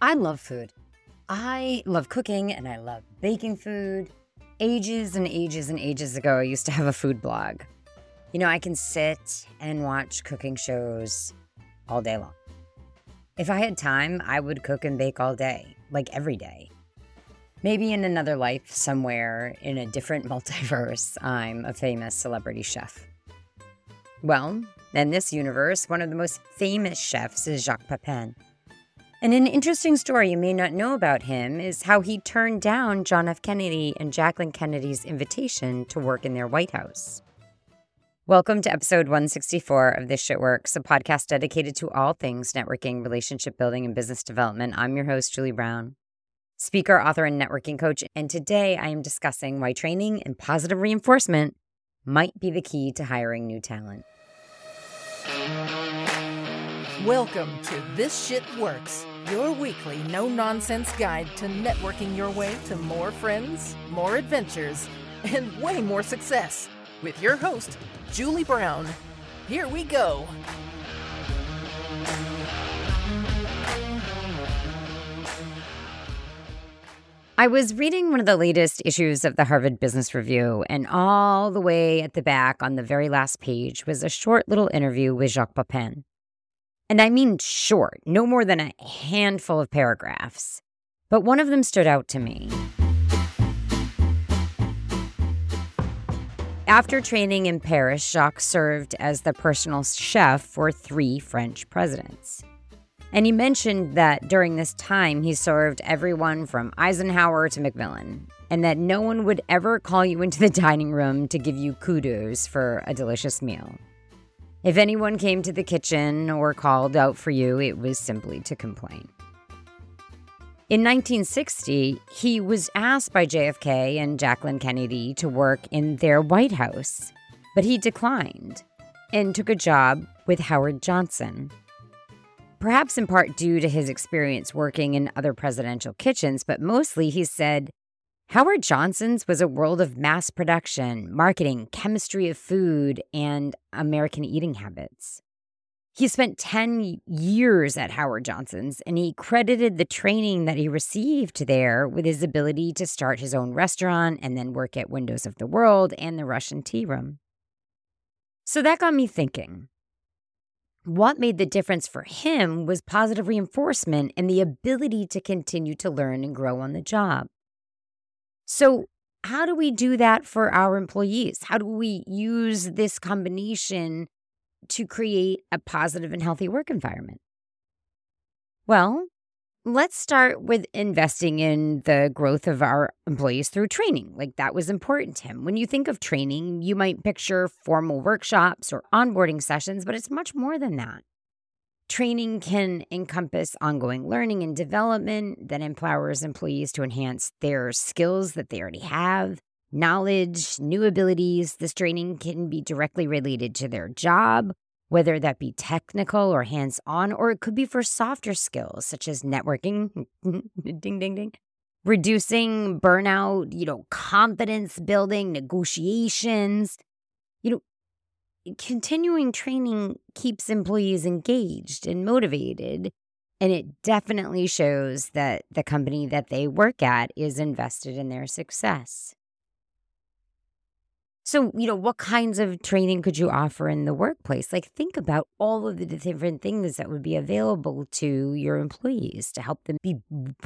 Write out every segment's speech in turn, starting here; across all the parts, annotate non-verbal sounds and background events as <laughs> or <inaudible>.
I love food. I love cooking and I love baking food. Ages and ages and ages ago, I used to have a food blog. You know, I can sit and watch cooking shows all day long. If I had time, I would cook and bake all day, like every day. Maybe in another life, somewhere in a different multiverse, I'm a famous celebrity chef. Well, in this universe, one of the most famous chefs is Jacques Pepin. And an interesting story you may not know about him is how he turned down John F. Kennedy and Jacqueline Kennedy's invitation to work in their White House. Welcome to episode 164 of This Shit Works, a podcast dedicated to all things networking, relationship building, and business development. I'm your host, Julie Brown, speaker, author, and networking coach. And today I am discussing why training and positive reinforcement might be the key to hiring new talent. Welcome to This Shit Works, your weekly no nonsense guide to networking your way to more friends, more adventures, and way more success. With your host, Julie Brown. Here we go. I was reading one of the latest issues of the Harvard Business Review, and all the way at the back on the very last page was a short little interview with Jacques Pepin. And I mean short, no more than a handful of paragraphs. But one of them stood out to me. After training in Paris, Jacques served as the personal chef for three French presidents. And he mentioned that during this time, he served everyone from Eisenhower to Macmillan, and that no one would ever call you into the dining room to give you kudos for a delicious meal. If anyone came to the kitchen or called out for you, it was simply to complain. In 1960, he was asked by JFK and Jacqueline Kennedy to work in their White House, but he declined and took a job with Howard Johnson. Perhaps in part due to his experience working in other presidential kitchens, but mostly he said Howard Johnson's was a world of mass production, marketing, chemistry of food, and American eating habits. He spent 10 years at Howard Johnson's and he credited the training that he received there with his ability to start his own restaurant and then work at Windows of the World and the Russian Tea Room. So that got me thinking. What made the difference for him was positive reinforcement and the ability to continue to learn and grow on the job. So, how do we do that for our employees? How do we use this combination to create a positive and healthy work environment? Well, let's start with investing in the growth of our employees through training. Like that was important to him. When you think of training, you might picture formal workshops or onboarding sessions, but it's much more than that. Training can encompass ongoing learning and development that empowers employees to enhance their skills that they already have, knowledge, new abilities. This training can be directly related to their job, whether that be technical or hands on, or it could be for softer skills such as networking, <laughs> ding, ding, ding, reducing burnout, you know, confidence building, negotiations. You know, continuing training keeps employees engaged and motivated. And it definitely shows that the company that they work at is invested in their success. So, you know, what kinds of training could you offer in the workplace? Like, think about all of the different things that would be available to your employees to help them be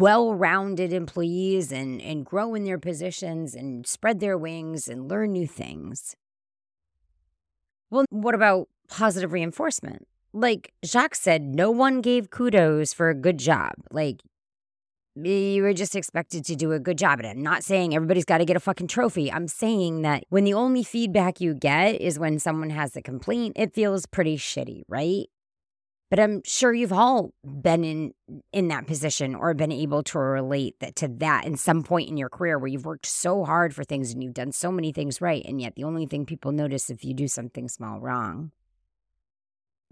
well rounded employees and, and grow in their positions and spread their wings and learn new things. Well, what about positive reinforcement? Like Jacques said, no one gave kudos for a good job. Like you were just expected to do a good job it. I'm not saying everybody's got to get a fucking trophy. I'm saying that when the only feedback you get is when someone has a complaint, it feels pretty shitty, right? But I'm sure you've all been in in that position or been able to relate that to that in some point in your career where you've worked so hard for things and you've done so many things right and yet the only thing people notice if you do something small wrong.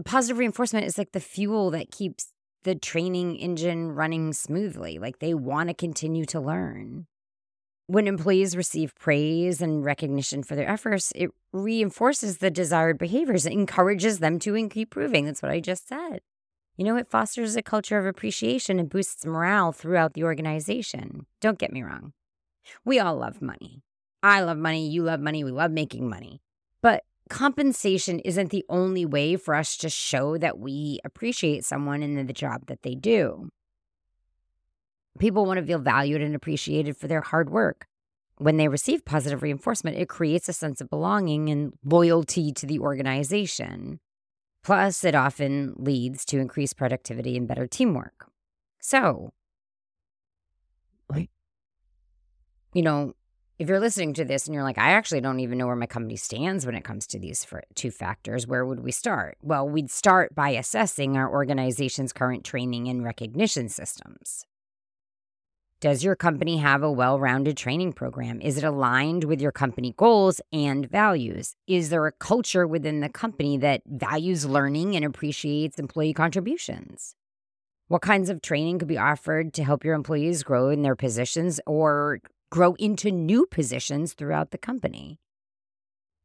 Positive reinforcement is like the fuel that keeps the training engine running smoothly. Like they want to continue to learn. When employees receive praise and recognition for their efforts, it reinforces the desired behaviors. It encourages them to keep improving. That's what I just said. You know, it fosters a culture of appreciation and boosts morale throughout the organization. Don't get me wrong. We all love money. I love money. You love money. We love making money. But compensation isn't the only way for us to show that we appreciate someone and the job that they do. People want to feel valued and appreciated for their hard work. When they receive positive reinforcement, it creates a sense of belonging and loyalty to the organization. Plus, it often leads to increased productivity and better teamwork. So, you know, if you're listening to this and you're like, I actually don't even know where my company stands when it comes to these two factors, where would we start? Well, we'd start by assessing our organization's current training and recognition systems. Does your company have a well rounded training program? Is it aligned with your company goals and values? Is there a culture within the company that values learning and appreciates employee contributions? What kinds of training could be offered to help your employees grow in their positions or grow into new positions throughout the company?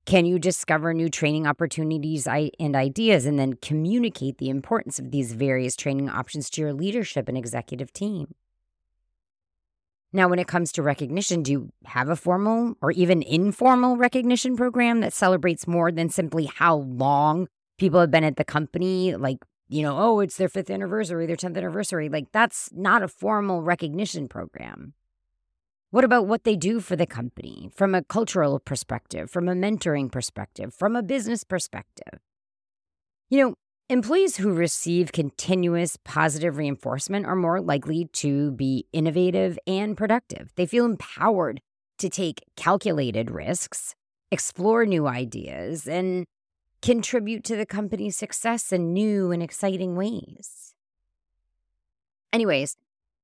Can you discover new training opportunities and ideas and then communicate the importance of these various training options to your leadership and executive team? Now, when it comes to recognition, do you have a formal or even informal recognition program that celebrates more than simply how long people have been at the company? Like, you know, oh, it's their fifth anniversary, their 10th anniversary. Like, that's not a formal recognition program. What about what they do for the company from a cultural perspective, from a mentoring perspective, from a business perspective? You know, employees who receive continuous positive reinforcement are more likely to be innovative and productive. They feel empowered to take calculated risks, explore new ideas, and contribute to the company's success in new and exciting ways. Anyways,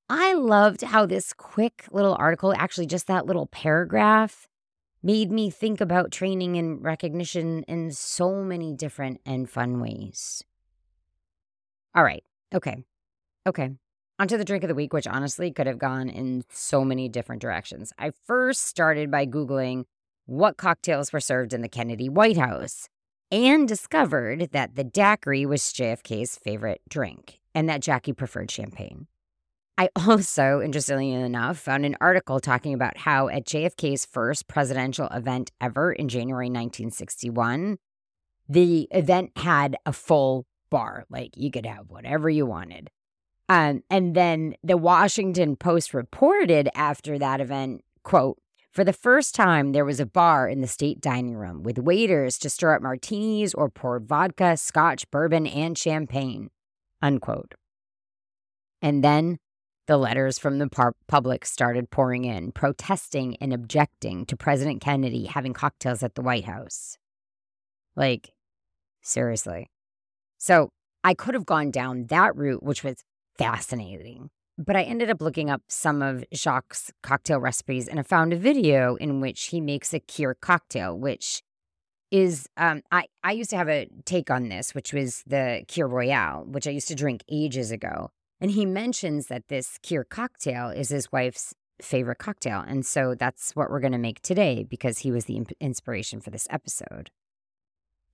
I loved how this quick little article, actually, just that little paragraph, made me think about training and recognition in so many different and fun ways. All right. Okay. Okay. Onto the drink of the week, which honestly could have gone in so many different directions. I first started by Googling what cocktails were served in the Kennedy White House and discovered that the daiquiri was JFK's favorite drink and that Jackie preferred champagne. I <laughs> also, interestingly enough, found an article talking about how at JFK's first presidential event ever in January 1961, the event had a full bar. Like you could have whatever you wanted. Um, and then the Washington Post reported after that event, quote, for the first time, there was a bar in the state dining room with waiters to stir up martinis or pour vodka, scotch, bourbon, and champagne, unquote. And then the letters from the par- public started pouring in, protesting and objecting to President Kennedy having cocktails at the White House. Like, seriously. So I could have gone down that route, which was fascinating. But I ended up looking up some of Jacques' cocktail recipes and I found a video in which he makes a kir cocktail, which is um, I, I used to have a take on this, which was the Kir Royale, which I used to drink ages ago. And he mentions that this Kir cocktail is his wife's favorite cocktail. And so that's what we're going to make today because he was the inspiration for this episode.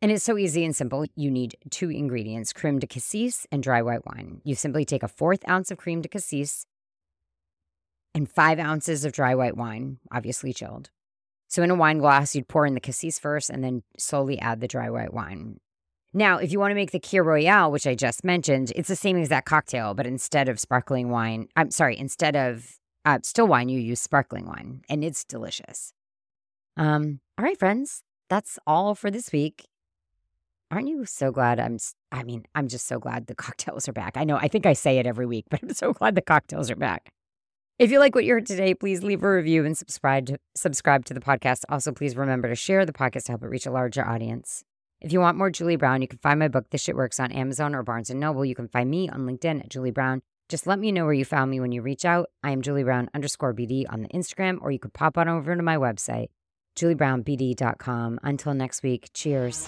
And it's so easy and simple. You need two ingredients creme de cassis and dry white wine. You simply take a fourth ounce of creme de cassis and five ounces of dry white wine, obviously chilled. So, in a wine glass, you'd pour in the cassis first and then slowly add the dry white wine. Now, if you want to make the Kir Royale, which I just mentioned, it's the same exact cocktail, but instead of sparkling wine, I'm sorry, instead of uh, still wine, you use sparkling wine, and it's delicious. Um, all right, friends, that's all for this week. Aren't you so glad I'm I mean, I'm just so glad the <laughs> cocktails are back. I know I think I say it every week, but I'm so glad the cocktails are back. If you like what you heard today, please leave a review and subscribe to, subscribe to the podcast. Also, please remember to share the podcast to help it reach a larger audience. If you want more Julie Brown, you can find my book, This Shit Works, on Amazon or Barnes & Noble. You can find me on LinkedIn at Julie Brown. Just let me know where you found me when you reach out. I am Julie Brown underscore BD on the Instagram, or you could pop on over to my website, juliebrownbd.com. Until next week, cheers.